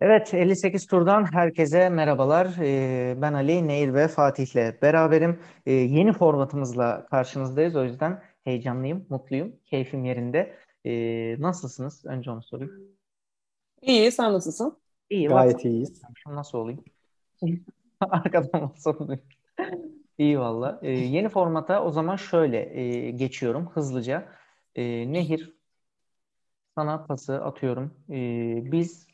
Evet, 58 turdan herkese merhabalar. Ee, ben Ali, Nehir ve Fatih'le beraberim. Ee, yeni formatımızla karşınızdayız. O yüzden heyecanlıyım, mutluyum, keyfim yerinde. Ee, nasılsınız? Önce onu sorayım. İyi, sen nasılsın? İyi, Gayet iyiyiz. Nasıl olayım? Arkadan nasıl olayım? İyi valla. yeni formata o zaman şöyle e, geçiyorum hızlıca. Nehir, sana pası atıyorum. Biz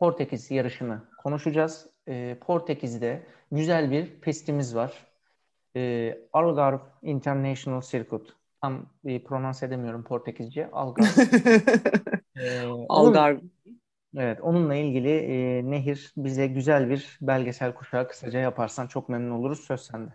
Portekiz yarışını konuşacağız. E, Portekiz'de güzel bir pistimiz var. E, Algarve International Circuit. Tam e, pronans edemiyorum Portekizce. Algarve. e, Algarve. Evet, onunla ilgili e, Nehir bize güzel bir belgesel kuşağı kısaca yaparsan çok memnun oluruz. Söz sende.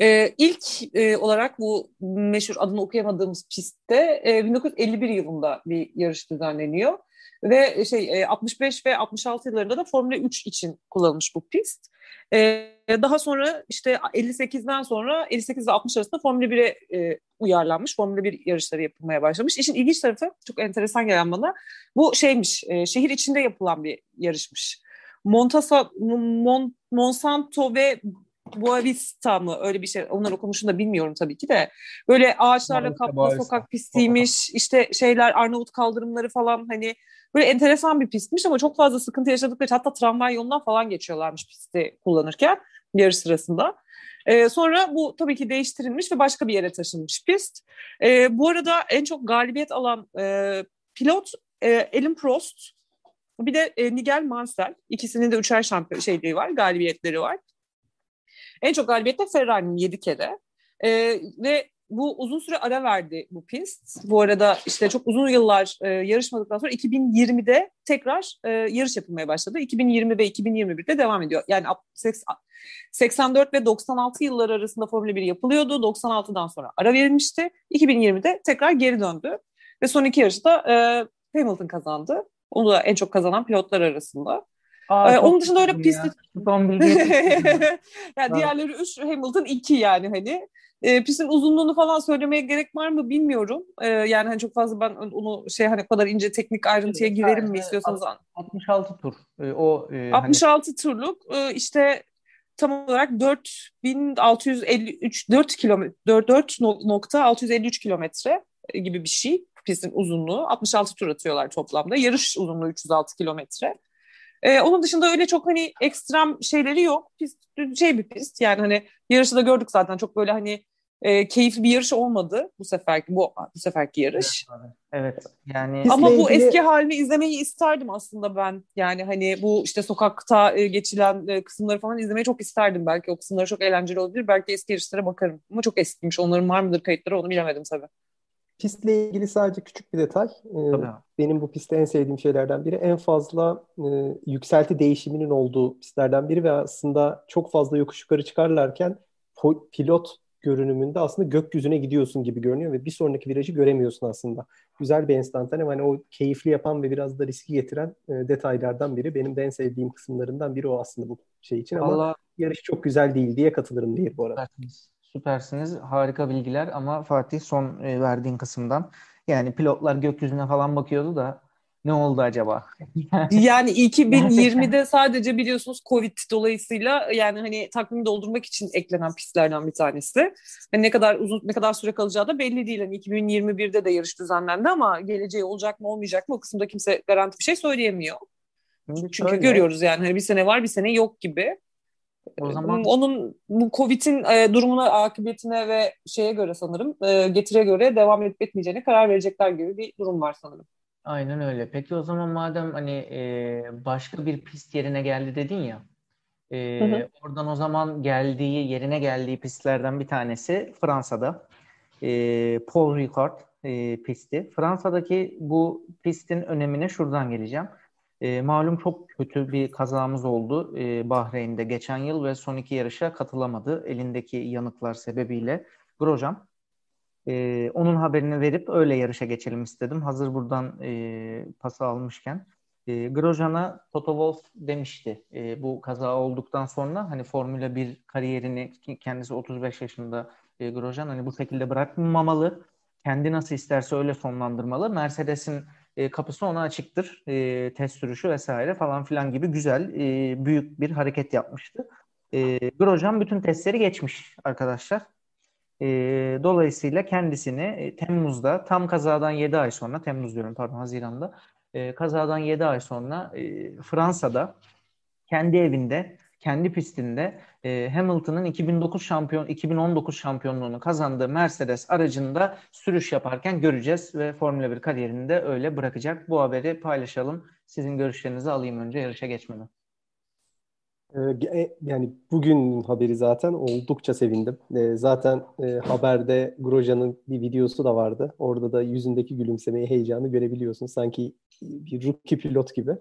Ee, ilk e, olarak bu meşhur adını okuyamadığımız pistte e, 1951 yılında bir yarış düzenleniyor. Ve şey 65 e, ve 66 yıllarında da Formula 3 için kullanılmış bu pist. E, daha sonra işte 58'den sonra 58 ve 60 arasında Formula 1'e e, uyarlanmış. Formula 1 yarışları yapılmaya başlamış. İşin ilginç tarafı çok enteresan gelen bana bu şeymiş şehir içinde yapılan bir yarışmış. Montasa, Mon, Monsanto ve Boavista mı öyle bir şey onlar okumuşunu da bilmiyorum tabii ki de böyle ağaçlarla kaplı sokak pistiymiş işte şeyler Arnavut kaldırımları falan hani Böyle enteresan bir pistmiş ama çok fazla sıkıntı yaşadıkları hatta tramvay yolundan falan geçiyorlarmış pisti kullanırken yarış sırasında. Ee, sonra bu tabii ki değiştirilmiş ve başka bir yere taşınmış pist. Ee, bu arada en çok galibiyet alan e, pilot e, Alan Prost, bir de e, Nigel Mansell. İkisinin de üçer şampiyon şeyliği var, galibiyetleri var. En çok galibiyette Ferrari'nin yedi kere. E, ve bu uzun süre ara verdi bu pist. Bu arada işte çok uzun yıllar e, yarışmadıktan sonra 2020'de tekrar e, yarış yapılmaya başladı. 2020 ve 2021'de devam ediyor. Yani 84 ve 96 yıllar arasında Formula 1 yapılıyordu. 96'dan sonra ara verilmişti. 2020'de tekrar geri döndü. Ve son iki yarışta e, Hamilton kazandı. Onu da en çok kazanan pilotlar arasında. Aa, ee, onun dışında öyle pist... Son bilgi. yani diğerleri 3, Hamilton 2 yani hani. E, pistin uzunluğunu falan söylemeye gerek var mı bilmiyorum. E, yani hani çok fazla ben onu şey hani kadar ince teknik ayrıntıya evet, girerim mi istiyorsanız. 66 tur. E, o e, 66 hani... turluk e, işte tam olarak 4653 4 kilometre 4.653 kilometre gibi bir şey pistin uzunluğu. 66 tur atıyorlar toplamda. Yarış uzunluğu 306 kilometre. Ee, onun dışında öyle çok hani ekstrem şeyleri yok. Pist, şey bir pist yani hani yarışı da gördük zaten çok böyle hani e, keyifli bir yarış olmadı bu seferki bu bu seferki yarış. Evet, evet yani ama bu ilgili... eski halini izlemeyi isterdim aslında ben. Yani hani bu işte sokakta e, geçilen e, kısımları falan izlemeyi çok isterdim. Belki o kısımları çok eğlenceli olabilir. Belki eski yarışlara bakarım. Ama çok eskiymiş. Onların var mıdır kayıtları onu bilemedim tabii. Pistle ilgili sadece küçük bir detay. Ee, benim bu pistte en sevdiğim şeylerden biri. En fazla e, yükselti değişiminin olduğu pistlerden biri ve aslında çok fazla yokuş yukarı çıkarlarken pilot görünümünde aslında gökyüzüne gidiyorsun gibi görünüyor ve bir sonraki virajı göremiyorsun aslında. Güzel bir enstantane. Hani o keyifli yapan ve biraz da riski getiren e, detaylardan biri. Benim de en sevdiğim kısımlarından biri o aslında bu şey için Vallahi... ama yarış çok güzel değil diye katılırım değil bu arada. Süpersiniz. Süpersiniz. Harika bilgiler ama Fatih son e, verdiğin kısımdan yani pilotlar gökyüzüne falan bakıyordu da ne oldu acaba? yani 2020'de sadece biliyorsunuz Covid dolayısıyla yani hani takvimi doldurmak için eklenen pistlerden bir tanesi. Hani ne kadar uzun ne kadar süre kalacağı da belli değil. Hani 2021'de de yarış düzenlendi ama geleceği olacak mı olmayacak mı o kısımda kimse garanti bir şey söyleyemiyor. Şimdi Çünkü şöyle. görüyoruz yani hani bir sene var bir sene yok gibi. O zaman onun bu Covid'in e, durumuna, akıbetine ve şeye göre sanırım e, getire göre devam edip etmeyeceğine karar verecekler gibi bir durum var sanırım. Aynen öyle. Peki o zaman madem hani e, başka bir pist yerine geldi dedin ya. E, hı hı. Oradan o zaman geldiği yerine geldiği pistlerden bir tanesi Fransa'da. E, Paul Ricard e, pisti. Fransa'daki bu pistin önemine şuradan geleceğim. E, malum çok kötü bir kazamız oldu e, Bahreyn'de geçen yıl ve son iki yarışa katılamadı elindeki yanıklar sebebiyle. Grosjean e, onun haberini verip öyle yarışa geçelim istedim. Hazır buradan e, pası almışken. E, Grosjean'a Toto Wolff demişti e, bu kaza olduktan sonra hani Formula 1 kariyerini kendisi 35 yaşında e, Grosjean hani bu şekilde bırakmamalı. Kendi nasıl isterse öyle sonlandırmalı. Mercedes'in e, kapısı ona açıktır. E, test sürüşü vesaire falan filan gibi güzel, e, büyük bir hareket yapmıştı. E, Grosjean bütün testleri geçmiş arkadaşlar. E, dolayısıyla kendisini e, Temmuz'da tam kazadan 7 ay sonra, Temmuz diyorum pardon Haziran'da, e, kazadan 7 ay sonra e, Fransa'da kendi evinde kendi pistinde e, Hamilton'ın 2009 şampiyon 2019 şampiyonluğunu kazandığı Mercedes aracında sürüş yaparken göreceğiz ve Formula 1 kariyerini de öyle bırakacak. Bu haberi paylaşalım. Sizin görüşlerinizi alayım önce yarışa geçmeden. Ee, e, yani bugün haberi zaten oldukça sevindim. Ee, zaten e, haberde Grosjean'ın bir videosu da vardı. Orada da yüzündeki gülümsemeyi, heyecanı görebiliyorsun. Sanki bir rookie pilot gibi.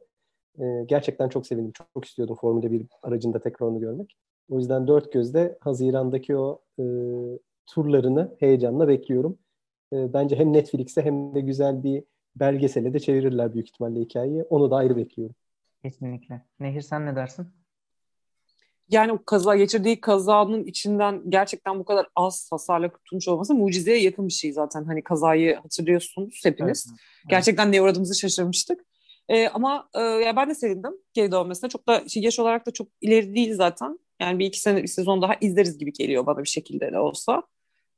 Ee, gerçekten çok sevindim. Çok, çok istiyordum Formula 1 aracında tekrar onu görmek. O yüzden dört gözle Haziran'daki o e, turlarını heyecanla bekliyorum. E, bence hem Netflix'e hem de güzel bir belgesele de çevirirler büyük ihtimalle hikayeyi. Onu da ayrı bekliyorum. Kesinlikle. Nehir sen ne dersin? Yani o kaza geçirdiği kazanın içinden gerçekten bu kadar az hasarla kurtulmuş olması mucizeye yakın bir şey zaten. Hani kazayı hatırlıyorsunuz hepiniz. Evet, evet. Gerçekten ne uğradığımızı şaşırmıştık. E, ama e, ya ben de sevindim geri dönmesine. Çok da şey, yaş olarak da çok ileri değil zaten. Yani bir iki sene bir sezon daha izleriz gibi geliyor bana bir şekilde de olsa.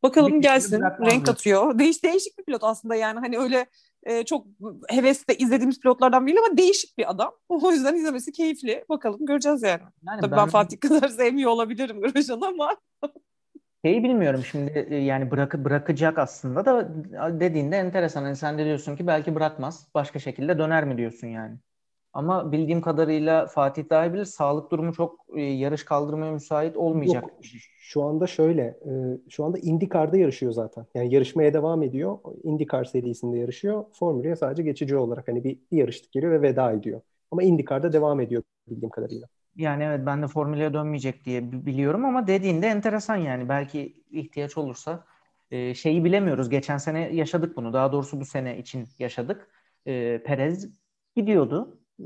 Bakalım bir gelsin. Renk atıyor. Değiş, değişik bir pilot aslında yani hani öyle e, çok hevesle izlediğimiz pilotlardan biri ama değişik bir adam. O yüzden izlemesi keyifli. Bakalım göreceğiz yani. yani Tabii ben, ben Fatih kadar sevmiyor olabilirim Grosjean ama. Şeyi bilmiyorum şimdi e, yani bırak, bırakacak aslında da dediğinde enteresan. Yani sen de diyorsun ki belki bırakmaz. Başka şekilde döner mi diyorsun yani. Ama bildiğim kadarıyla Fatih daha bilir. Sağlık durumu çok e, yarış kaldırmaya müsait olmayacak. Yok, şu anda şöyle. E, şu anda IndyCar'da yarışıyor zaten. Yani yarışmaya devam ediyor. IndyCar serisinde yarışıyor. Formül'e sadece geçici olarak hani bir, bir yarıştık geliyor ve veda ediyor. Ama IndyCar'da devam ediyor bildiğim kadarıyla. Yani evet ben de formüle dönmeyecek diye biliyorum ama dediğinde enteresan yani. Belki ihtiyaç olursa e, şeyi bilemiyoruz. Geçen sene yaşadık bunu. Daha doğrusu bu sene için yaşadık. E, Perez gidiyordu e,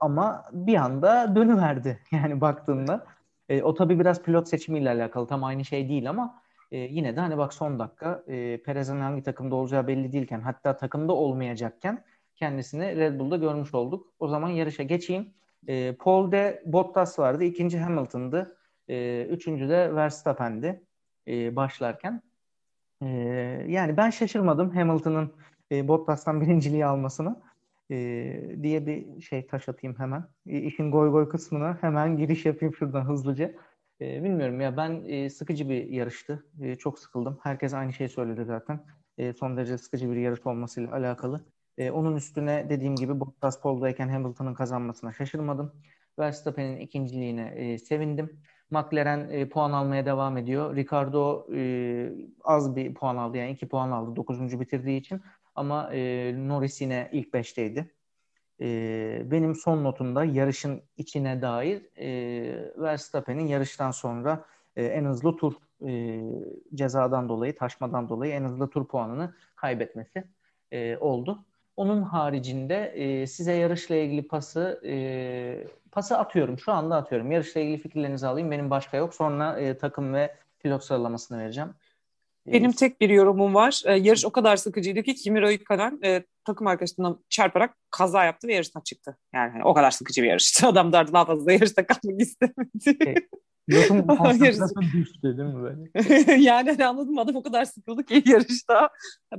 ama bir anda dönüverdi yani baktığında. E, o tabii biraz pilot seçimiyle alakalı. Tam aynı şey değil ama e, yine de hani bak son dakika e, Perez'in hangi takımda olacağı belli değilken hatta takımda olmayacakken kendisini Red Bull'da görmüş olduk. O zaman yarışa geçeyim. E, Paul'de Bottas vardı. ikinci Hamilton'dı. E, üçüncü de Verstappen'di e, başlarken. E, yani ben şaşırmadım Hamilton'ın e, Bottas'tan birinciliği almasını e, diye bir şey taş atayım hemen. E, işin goy goy kısmına hemen giriş yapayım şuradan hızlıca. E, bilmiyorum ya ben e, sıkıcı bir yarıştı. E, çok sıkıldım. Herkes aynı şeyi söyledi zaten. E, son derece sıkıcı bir yarış olmasıyla alakalı. E, onun üstüne dediğim gibi Bottas poldayken Hamilton'ın kazanmasına şaşırmadım. Verstappen'in ikinciliğine e, sevindim. McLaren e, puan almaya devam ediyor. Ricardo e, az bir puan aldı yani iki puan aldı 9. bitirdiği için. Ama e, Norris yine ilk beşteydi. E, benim son notumda yarışın içine dair e, Verstappen'in yarıştan sonra e, en hızlı tur e, cezadan dolayı, taşmadan dolayı en hızlı tur puanını kaybetmesi e, oldu. Onun haricinde e, size yarışla ilgili pası e, pası atıyorum. Şu anda atıyorum. Yarışla ilgili fikirlerinizi alayım. Benim başka yok. Sonra e, takım ve pilot sıralamasını vereceğim. E, Benim tek bir yorumum var. Ee, yarış o kadar sıkıcıydı ki Kimi Räikkönen e, takım arkadaşından çarparak kaza yaptı ve yarıştan çıktı. Yani hani, o kadar sıkıcı bir yarıştı. Adam da daha fazla yarışta kalmak istemedi. E, Pilotun konsantrasyonu düştü değil mi böyle? yani hani anladım adam o kadar sıkıldı ki yarışta.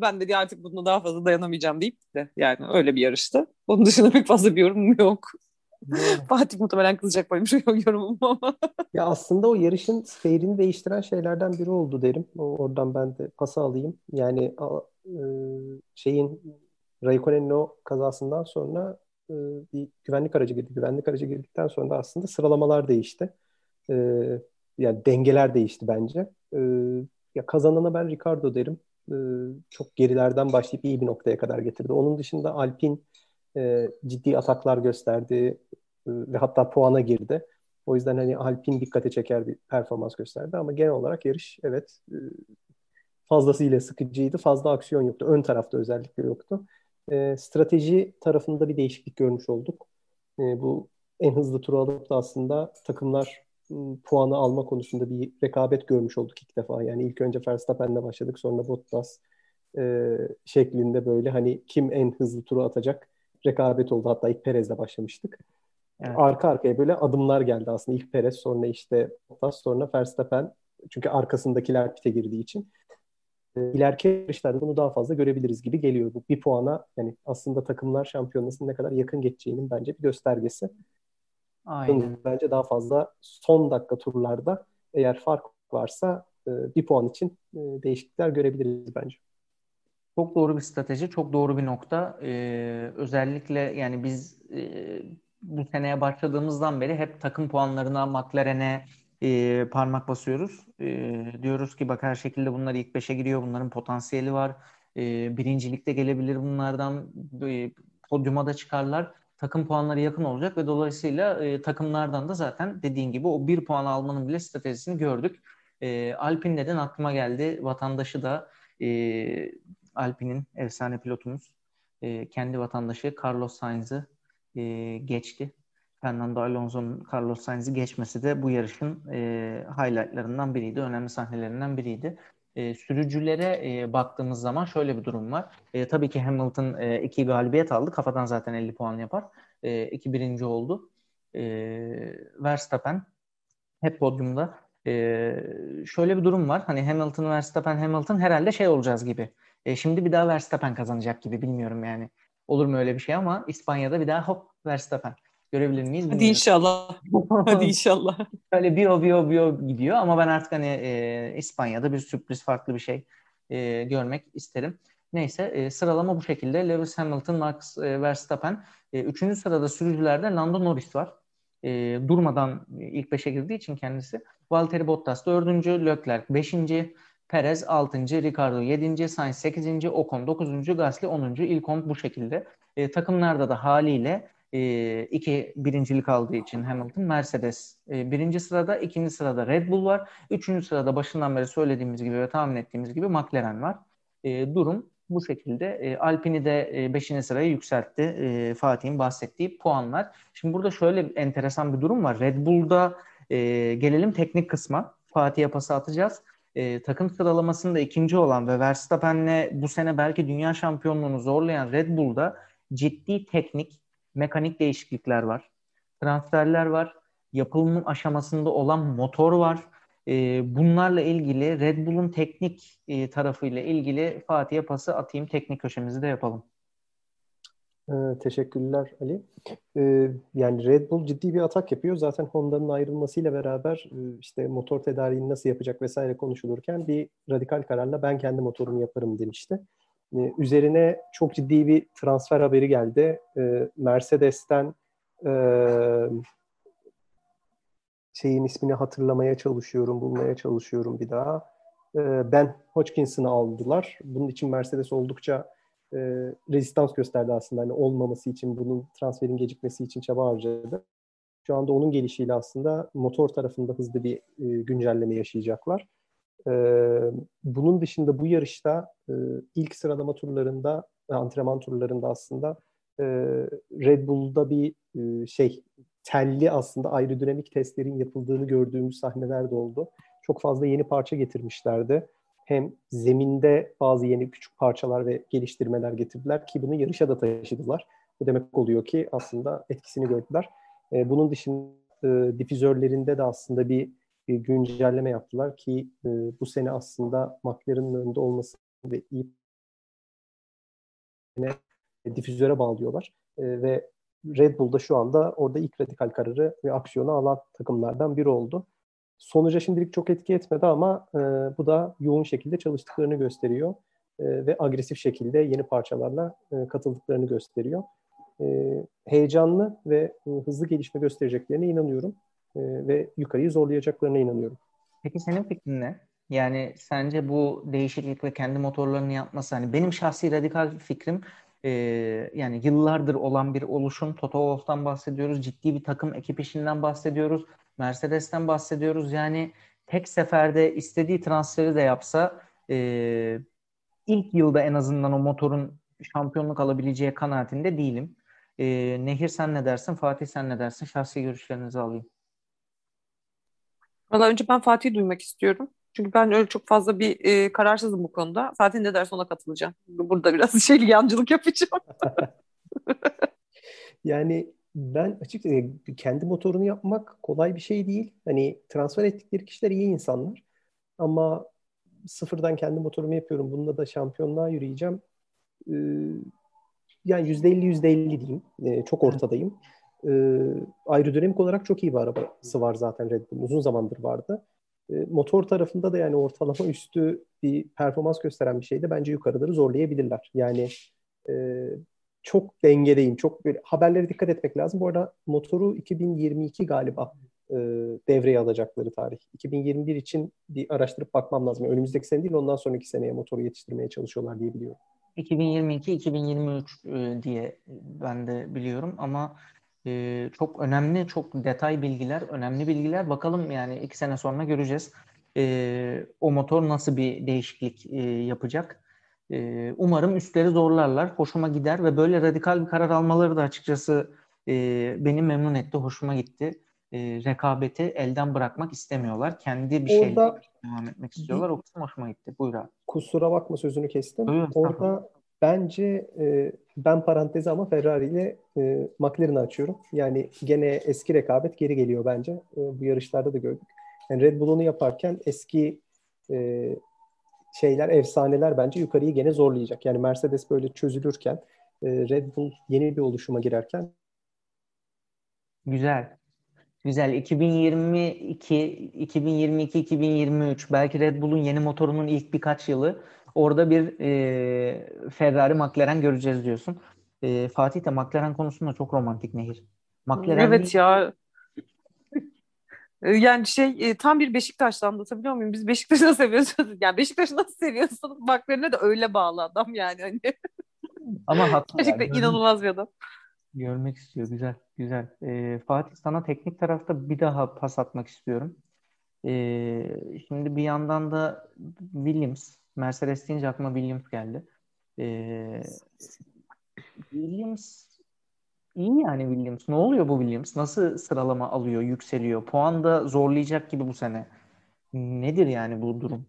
Ben dedi artık bunu daha fazla dayanamayacağım deyip de yani öyle bir yarıştı. Onun dışında pek fazla bir yorumum yok. Fatih muhtemelen kızacak benim şu yorumum ama. ya aslında o yarışın seyrini değiştiren şeylerden biri oldu derim. Oradan ben de pası alayım. Yani e, şeyin Raikkonen'in o kazasından sonra e, bir güvenlik aracı girdi. Güvenlik aracı girdikten sonra da aslında sıralamalar değişti. E, yani dengeler değişti bence. E, ya kazanana ben Ricardo derim. E, çok gerilerden başlayıp iyi bir noktaya kadar getirdi. Onun dışında Alpine e, ciddi ataklar gösterdi e, ve hatta puana girdi. O yüzden hani Alpine dikkate çeker bir performans gösterdi ama genel olarak yarış evet e, fazlasıyla sıkıcıydı. Fazla aksiyon yoktu. Ön tarafta özellikle yoktu. E, strateji tarafında bir değişiklik görmüş olduk. E, bu en hızlı turu alıp da aslında takımlar puanı alma konusunda bir rekabet görmüş olduk ilk defa. Yani ilk önce Verstappen'le başladık. Sonra Bottas, e, şeklinde böyle hani kim en hızlı turu atacak rekabet oldu. Hatta ilk Perez'le başlamıştık. Evet. Arka arkaya böyle adımlar geldi aslında. İlk Perez sonra işte Bottas sonra Verstappen. Çünkü arkasındakiler pite girdiği için. İleriki yarışlarda bunu daha fazla görebiliriz gibi geliyor. Bu bir puana yani aslında takımlar şampiyonasının ne kadar yakın geçeceğinin bence bir göstergesi. Aynen. Bence daha fazla son dakika turlarda eğer fark varsa e, bir puan için e, değişiklikler görebiliriz bence. Çok doğru bir strateji, çok doğru bir nokta. Ee, özellikle yani biz e, bu seneye başladığımızdan beri hep takım puanlarına, McLaren'e e, parmak basıyoruz. E, diyoruz ki bak her şekilde bunlar ilk beşe giriyor, bunların potansiyeli var. E, birincilikte gelebilir bunlardan, e, podyuma da çıkarlar. Takım puanları yakın olacak ve dolayısıyla e, takımlardan da zaten dediğin gibi o bir puan almanın bile stratejisini gördük. E, Alpin neden aklıma geldi. Vatandaşı da e, Alpine'in efsane pilotumuz e, kendi vatandaşı Carlos Sainz'ı e, geçti. Fernando Alonso'nun Carlos Sainz'i geçmesi de bu yarışın e, highlightlarından biriydi. Önemli sahnelerinden biriydi. E, sürücülere e, baktığımız zaman şöyle bir durum var. E, tabii ki Hamilton e, iki galibiyet aldı. Kafadan zaten 50 puan yapar. E, iki birinci oldu. E, Verstappen hep podyumda. E, şöyle bir durum var. Hani Hamilton, Verstappen, Hamilton herhalde şey olacağız gibi. E, şimdi bir daha Verstappen kazanacak gibi bilmiyorum yani. Olur mu öyle bir şey ama İspanya'da bir daha hop Verstappen. Görebilir miyiz? Hadi inşallah. Hadi inşallah. Böyle bio bio bio gidiyor ama ben artık hani e, İspanya'da bir sürpriz farklı bir şey e, görmek isterim. Neyse e, sıralama bu şekilde. Lewis Hamilton, Max e, Verstappen. E, üçüncü sırada sürücülerde Lando Norris var. E, durmadan ilk beşe girdiği için kendisi. Valtteri Bottas dördüncü, Leclerc beşinci, Perez 6. Ricardo 7. Sainz 8. Ocon 9. Gasly 10. İlk 10 bu şekilde. E, takımlarda da haliyle e, iki birincilik aldığı için Hamilton Mercedes e, birinci sırada, ikinci sırada Red Bull var. Üçüncü sırada başından beri söylediğimiz gibi ve tahmin ettiğimiz gibi McLaren var. E, durum bu şekilde. E, Alpine'i de e, beşinci sıraya yükseltti. E, Fatih'in bahsettiği puanlar. Şimdi burada şöyle bir enteresan bir durum var. Red Bull'da e, gelelim teknik kısma. Fatih'e pası atacağız e, takım sıralamasında ikinci olan ve Verstappen'le bu sene belki dünya şampiyonluğunu zorlayan Red Bull'da ciddi teknik, mekanik değişiklikler var. Transferler var. Yapılım aşamasında olan motor var. E, bunlarla ilgili Red Bull'un teknik e, tarafıyla ilgili Fatih'e pası atayım. Teknik köşemizi de yapalım. Ee, teşekkürler Ali. Ee, yani Red Bull ciddi bir atak yapıyor. Zaten Honda'nın ayrılmasıyla beraber e, işte motor tedariğini nasıl yapacak vesaire konuşulurken bir radikal kararla ben kendi motorumu yaparım demişti. Ee, üzerine çok ciddi bir transfer haberi geldi. Ee, Mercedes'ten e, şeyin ismini hatırlamaya çalışıyorum, bulmaya çalışıyorum bir daha. Ee, ben Hodgkinson'ı aldılar. Bunun için Mercedes oldukça e, rezistans gösterdi aslında. Hani olmaması için, bunun transferin gecikmesi için çaba harcadı. Şu anda onun gelişiyle aslında motor tarafında hızlı bir e, güncelleme yaşayacaklar. E, bunun dışında bu yarışta e, ilk sıralama turlarında, antrenman turlarında aslında e, Red Bull'da bir e, şey telli aslında aerodinamik testlerin yapıldığını gördüğümüz sahneler de oldu. Çok fazla yeni parça getirmişlerdi hem zeminde bazı yeni küçük parçalar ve geliştirmeler getirdiler ki bunu yarışa da taşıdılar. Bu demek oluyor ki aslında etkisini gördüler. E, bunun dışında e, difüzörlerinde de aslında bir e, güncelleme yaptılar ki e, bu sene aslında McLaren'ın önünde olması ve iyi difüzöre bağlıyorlar. E, ve Red Bull da şu anda orada ilk radikal kararı ve aksiyonu alan takımlardan biri oldu. Sonuca şimdilik çok etki etmedi ama e, bu da yoğun şekilde çalıştıklarını gösteriyor e, ve agresif şekilde yeni parçalarla e, katıldıklarını gösteriyor. E, heyecanlı ve e, hızlı gelişme göstereceklerine inanıyorum e, ve yukarıyı zorlayacaklarına inanıyorum. Peki senin fikrin ne? Yani sence bu değişiklik ve kendi motorlarını yapması hani benim şahsi radikal fikrim e, yani yıllardır olan bir oluşum Toto Wolff'tan bahsediyoruz. Ciddi bir takım ekip işinden bahsediyoruz. Mercedes'ten bahsediyoruz. Yani tek seferde istediği transferi de yapsa e, ilk yılda en azından o motorun şampiyonluk alabileceği kanaatinde değilim. E, Nehir sen ne dersin? Fatih sen ne dersin? Şahsi görüşlerinizi alayım. Valla önce ben Fatih'i duymak istiyorum. Çünkü ben öyle çok fazla bir e, kararsızım bu konuda. Zaten ne derse ona katılacağım. Burada biraz şey yancılık yapacağım. yani ben açıkçası kendi motorunu yapmak kolay bir şey değil. Hani transfer ettikleri kişiler iyi insanlar. Ama sıfırdan kendi motorumu yapıyorum. Bununla da şampiyonluğa yürüyeceğim. Ee, yani yüzde elli yüzde elli diyeyim. Ee, çok ortadayım. Ee, aerodinamik olarak çok iyi bir arabası var zaten Red Bull. Uzun zamandır vardı. Ee, motor tarafında da yani ortalama üstü bir performans gösteren bir şeyde bence yukarıları zorlayabilirler. Yani e, çok dengedeyim. Çok böyle haberlere dikkat etmek lazım. Bu arada motoru 2022 galiba e, devreye alacakları tarih. 2021 için bir araştırıp bakmam lazım. Önümüzdeki sene değil ondan sonraki seneye motoru yetiştirmeye çalışıyorlar diye biliyorum. 2022-2023 e, diye ben de biliyorum ama e, çok önemli, çok detay bilgiler, önemli bilgiler. Bakalım yani iki sene sonra göreceğiz. E, o motor nasıl bir değişiklik yapacak? umarım üstleri zorlarlar. Hoşuma gider ve böyle radikal bir karar almaları da açıkçası beni memnun etti, hoşuma gitti. rekabeti elden bırakmak istemiyorlar. Kendi bir şeyle devam etmek istiyorlar. O kısım hoşuma gitti. Buyur abi. Kusura bakma sözünü kestim. Buyur, Orada Bence e, ben parantezi ama Ferrari ile e, McLaren'ı açıyorum. Yani gene eski rekabet geri geliyor bence. E, bu yarışlarda da gördük. Yani Red Bull onu yaparken eski e, şeyler, efsaneler bence yukarıyı gene zorlayacak. Yani Mercedes böyle çözülürken e, Red Bull yeni bir oluşuma girerken Güzel. Güzel. 2022, 2022, 2023 belki Red Bull'un yeni motorunun ilk birkaç yılı Orada bir e, Ferrari McLaren göreceğiz diyorsun. E, Fatih de McLaren konusunda çok romantik Nehir. McLaren evet ya. E, yani şey e, tam bir Beşiktaş'ta anlatabiliyor muyum? Biz Beşiktaş'ı nasıl seviyoruz? Yani Beşiktaş'ı nasıl seviyorsun? McLaren'e de öyle bağlı adam yani. Hani. Ama haklı. Gerçekten yani. inanılmaz bir adam. Görmek istiyor. Güzel. Güzel. Ee, Fatih sana teknik tarafta bir daha pas atmak istiyorum. Ee, şimdi bir yandan da Williams Mercedes deyince aklıma Williams geldi. Ee, Williams iyi yani Williams. Ne oluyor bu Williams? Nasıl sıralama alıyor, yükseliyor? Puan da zorlayacak gibi bu sene. Nedir yani bu durum?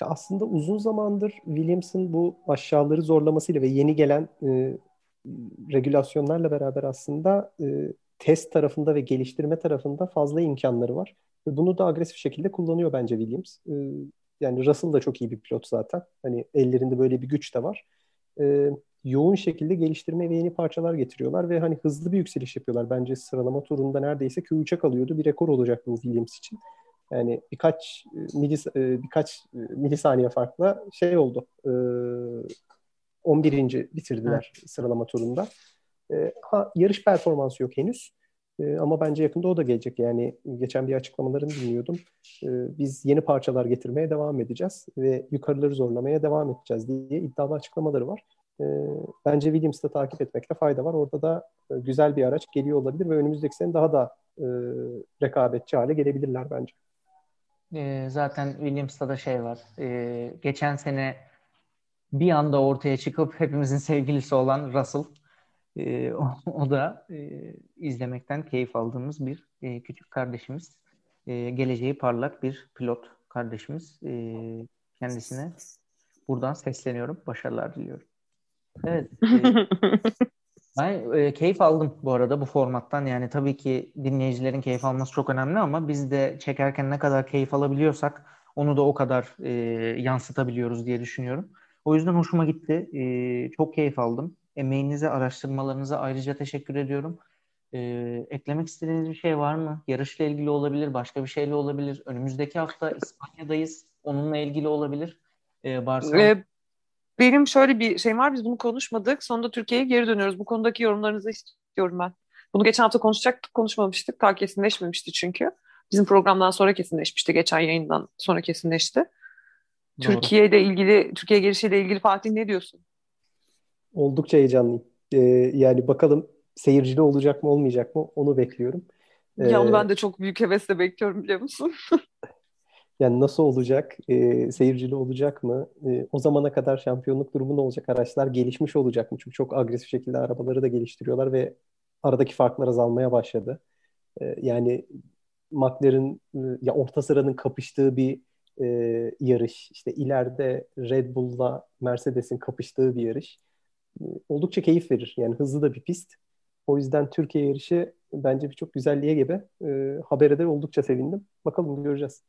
Aslında uzun zamandır Williams'ın bu aşağıları zorlamasıyla ve yeni gelen e, regülasyonlarla beraber aslında e, test tarafında ve geliştirme tarafında fazla imkanları var. Ve bunu da agresif şekilde kullanıyor bence Williams. E, yani Russell da çok iyi bir pilot zaten. Hani ellerinde böyle bir güç de var. Ee, yoğun şekilde geliştirme ve yeni parçalar getiriyorlar ve hani hızlı bir yükseliş yapıyorlar. Bence sıralama turunda neredeyse Q3'e kalıyordu. Bir rekor olacak bu Williams için. Yani birkaç e, milis, e, birkaç e, milisaniye farkla şey oldu. 11. bitirdiler evet. sıralama turunda. Ha, yarış performansı yok henüz. E, ama bence yakında o da gelecek. Yani geçen bir açıklamalarını dinliyordum. E, biz yeni parçalar getirmeye devam edeceğiz ve yukarıları zorlamaya devam edeceğiz diye iddialı açıklamaları var. E, bence Williams'ı takip etmekte fayda var. Orada da e, güzel bir araç geliyor olabilir ve önümüzdeki sene daha da e, rekabetçi hale gelebilirler bence. Zaten Williams'ta da şey var. Geçen sene bir anda ortaya çıkıp hepimizin sevgilisi olan Russell e, o, o da e, izlemekten keyif aldığımız bir e, küçük kardeşimiz. E, geleceği parlak bir pilot kardeşimiz. E, kendisine buradan sesleniyorum. Başarılar diliyorum. Evet. E, ben e, keyif aldım bu arada bu formattan. Yani tabii ki dinleyicilerin keyif alması çok önemli ama biz de çekerken ne kadar keyif alabiliyorsak onu da o kadar e, yansıtabiliyoruz diye düşünüyorum. O yüzden hoşuma gitti. E, çok keyif aldım. Emeğinize, araştırmalarınıza ayrıca teşekkür ediyorum. Ee, eklemek istediğiniz bir şey var mı? Yarışla ilgili olabilir, başka bir şeyle olabilir. Önümüzdeki hafta İspanya'dayız. Onunla ilgili olabilir. Ee, Barcelona... Ee, benim şöyle bir şey var. Biz bunu konuşmadık. Sonunda Türkiye'ye geri dönüyoruz. Bu konudaki yorumlarınızı istiyorum ben. Bunu geçen hafta konuşacaktık, konuşmamıştık. Daha kesinleşmemişti çünkü. Bizim programdan sonra kesinleşmişti. Geçen yayından sonra kesinleşti. Doğru. Türkiye ile ilgili, Türkiye gelişiyle ilgili Fatih ne diyorsun? Oldukça heyecanlıyım. Ee, yani bakalım seyircili olacak mı olmayacak mı onu bekliyorum. Ee, ya onu ben de çok büyük hevesle bekliyorum biliyor musun? yani nasıl olacak? E, seyircili olacak mı? E, o zamana kadar şampiyonluk durumu ne olacak? Araçlar gelişmiş olacak mı? Çünkü çok agresif şekilde arabaları da geliştiriyorlar ve aradaki farklar azalmaya başladı. E, yani McLaren e, ya orta sıranın kapıştığı bir e, yarış. İşte ileride Red Bull'la Mercedes'in kapıştığı bir yarış. Oldukça keyif verir. Yani hızlı da bir pist. O yüzden Türkiye yarışı bence birçok güzelliğe gebe. E, habere de oldukça sevindim. Bakalım göreceğiz.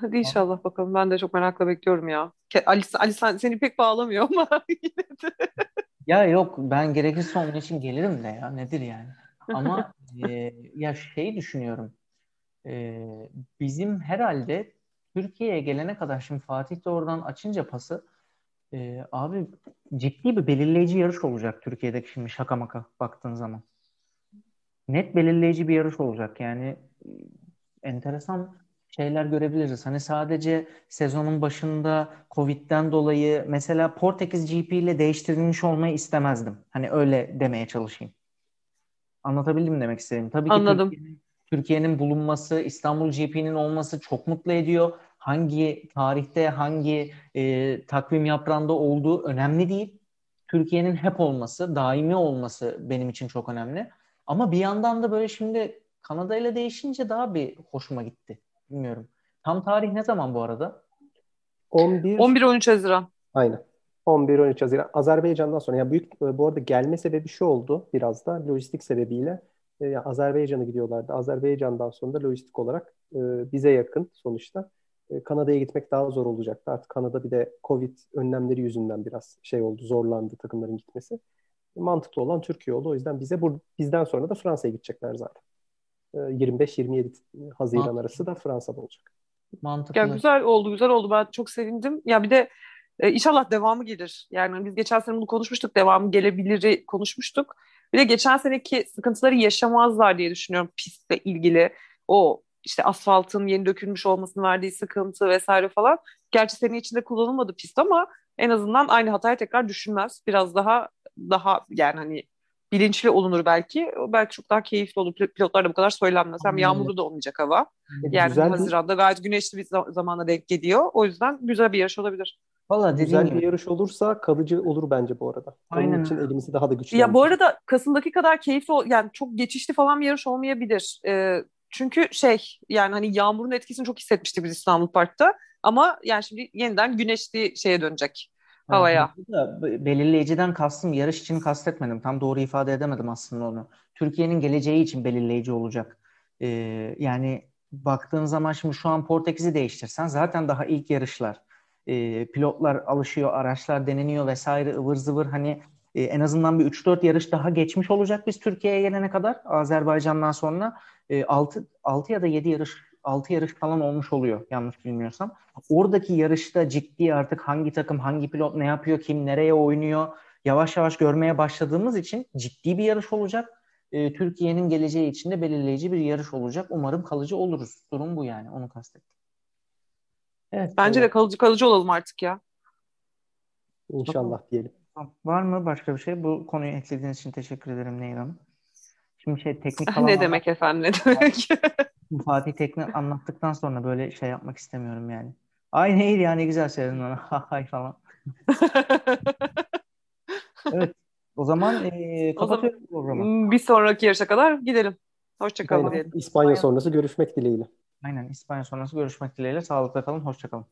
Hadi inşallah bakalım. Ben de çok merakla bekliyorum ya. Ali, Ali sen, seni pek bağlamıyor ama yine de. Ya yok ben gerekirse onun için gelirim de ya nedir yani. Ama e, ya şey düşünüyorum. E, bizim herhalde Türkiye'ye gelene kadar şimdi Fatih de oradan açınca pası e, abi ciddi bir belirleyici yarış olacak Türkiye'deki şimdi şaka maka baktığın zaman. Net belirleyici bir yarış olacak yani enteresan şeyler görebiliriz. Hani sadece sezonun başında Covid'den dolayı mesela Portekiz GP ile değiştirilmiş olmayı istemezdim. Hani öyle demeye çalışayım. Anlatabildim mi demek istedim? Tabii ki Anladım. Türkiye'nin, Türkiye'nin bulunması, İstanbul GP'nin olması çok mutlu ediyor. Hangi tarihte, hangi e, takvim yaprağında olduğu önemli değil. Türkiye'nin hep olması, daimi olması benim için çok önemli. Ama bir yandan da böyle şimdi Kanada ile değişince daha bir hoşuma gitti. Bilmiyorum. Tam tarih ne zaman bu arada? 11 11-13 Haziran. Aynen. 11-13 Haziran. Azerbaycan'dan sonra. Yani büyük bu arada gelme sebebi şu oldu biraz da lojistik sebebiyle. E, yani Azerbaycan'a gidiyorlardı. Azerbaycan'dan sonra da lojistik olarak e, bize yakın sonuçta. E, Kanada'ya gitmek daha zor olacaktı. Artık Kanada bir de Covid önlemleri yüzünden biraz şey oldu, zorlandı takımların gitmesi. Mantıklı olan Türkiye oldu. O yüzden bize bu bizden sonra da Fransa'ya gidecekler zaten. 25-27 Haziran Mantıklı. arası da Fransa'da olacak. Mantıklı. Ya güzel oldu, güzel oldu. Ben çok sevindim. Ya bir de e, inşallah devamı gelir. Yani biz geçen sene bunu konuşmuştuk, devamı gelebilir konuşmuştuk. Bir de geçen seneki sıkıntıları yaşamazlar diye düşünüyorum pistle ilgili. O işte asfaltın yeni dökülmüş olmasının verdiği sıkıntı vesaire falan. Gerçi sene içinde kullanılmadı pist ama en azından aynı hatayı tekrar düşünmez. Biraz daha daha yani hani bilinçli olunur belki. O belki çok daha keyifli olur. Pilotlar da bu kadar söylenmez. Hem yağmurlu da olmayacak hava. Yani güzel Haziran'da bir... gayet güneşli bir zamana denk geliyor. O yüzden güzel bir yarış olabilir. Valla güzel gibi. bir yarış olursa kalıcı olur bence bu arada. Aynen. Onun için elimizi daha da güçlü. Ya bu arada Kasım'daki kadar keyifli yani çok geçişli falan bir yarış olmayabilir. Ee, çünkü şey yani hani yağmurun etkisini çok hissetmiştik biz İstanbul Park'ta. Ama yani şimdi yeniden güneşli şeye dönecek havaya. Belirleyiciden kastım yarış için kastetmedim. Tam doğru ifade edemedim aslında onu. Türkiye'nin geleceği için belirleyici olacak. Ee, yani baktığın zaman şimdi şu an Portekiz'i değiştirsen zaten daha ilk yarışlar. Ee, pilotlar alışıyor, araçlar deneniyor vesaire ıvır zıvır hani e, en azından bir 3-4 yarış daha geçmiş olacak biz Türkiye'ye gelene kadar Azerbaycan'dan sonra e, 6, 6 ya da 7 yarış 6 yarış falan olmuş oluyor yanlış bilmiyorsam. Oradaki yarışta ciddi artık hangi takım, hangi pilot ne yapıyor, kim nereye oynuyor yavaş yavaş görmeye başladığımız için ciddi bir yarış olacak. E, Türkiye'nin geleceği için de belirleyici bir yarış olacak. Umarım kalıcı oluruz. Durum bu yani. Onu kastettim. Evet. Bence evet. de kalıcı kalıcı olalım artık ya. İnşallah diyelim. Var mı başka bir şey? Bu konuyu eklediğiniz için teşekkür ederim Hanım. Şimdi şey teknik falan Ne demek efendim ne demek? Fatih Tekne anlattıktan sonra böyle şey yapmak istemiyorum yani. Ay neydi ya ne güzel söyledin ona. Hay falan. evet. O zaman e, kapatıyoruz programı. Bir sonraki yarışa kadar gidelim. Hoşçakalın diyelim. İspanya sonrası görüşmek dileğiyle. Aynen İspanya sonrası görüşmek dileğiyle. Sağlıkla kalın. Hoşçakalın.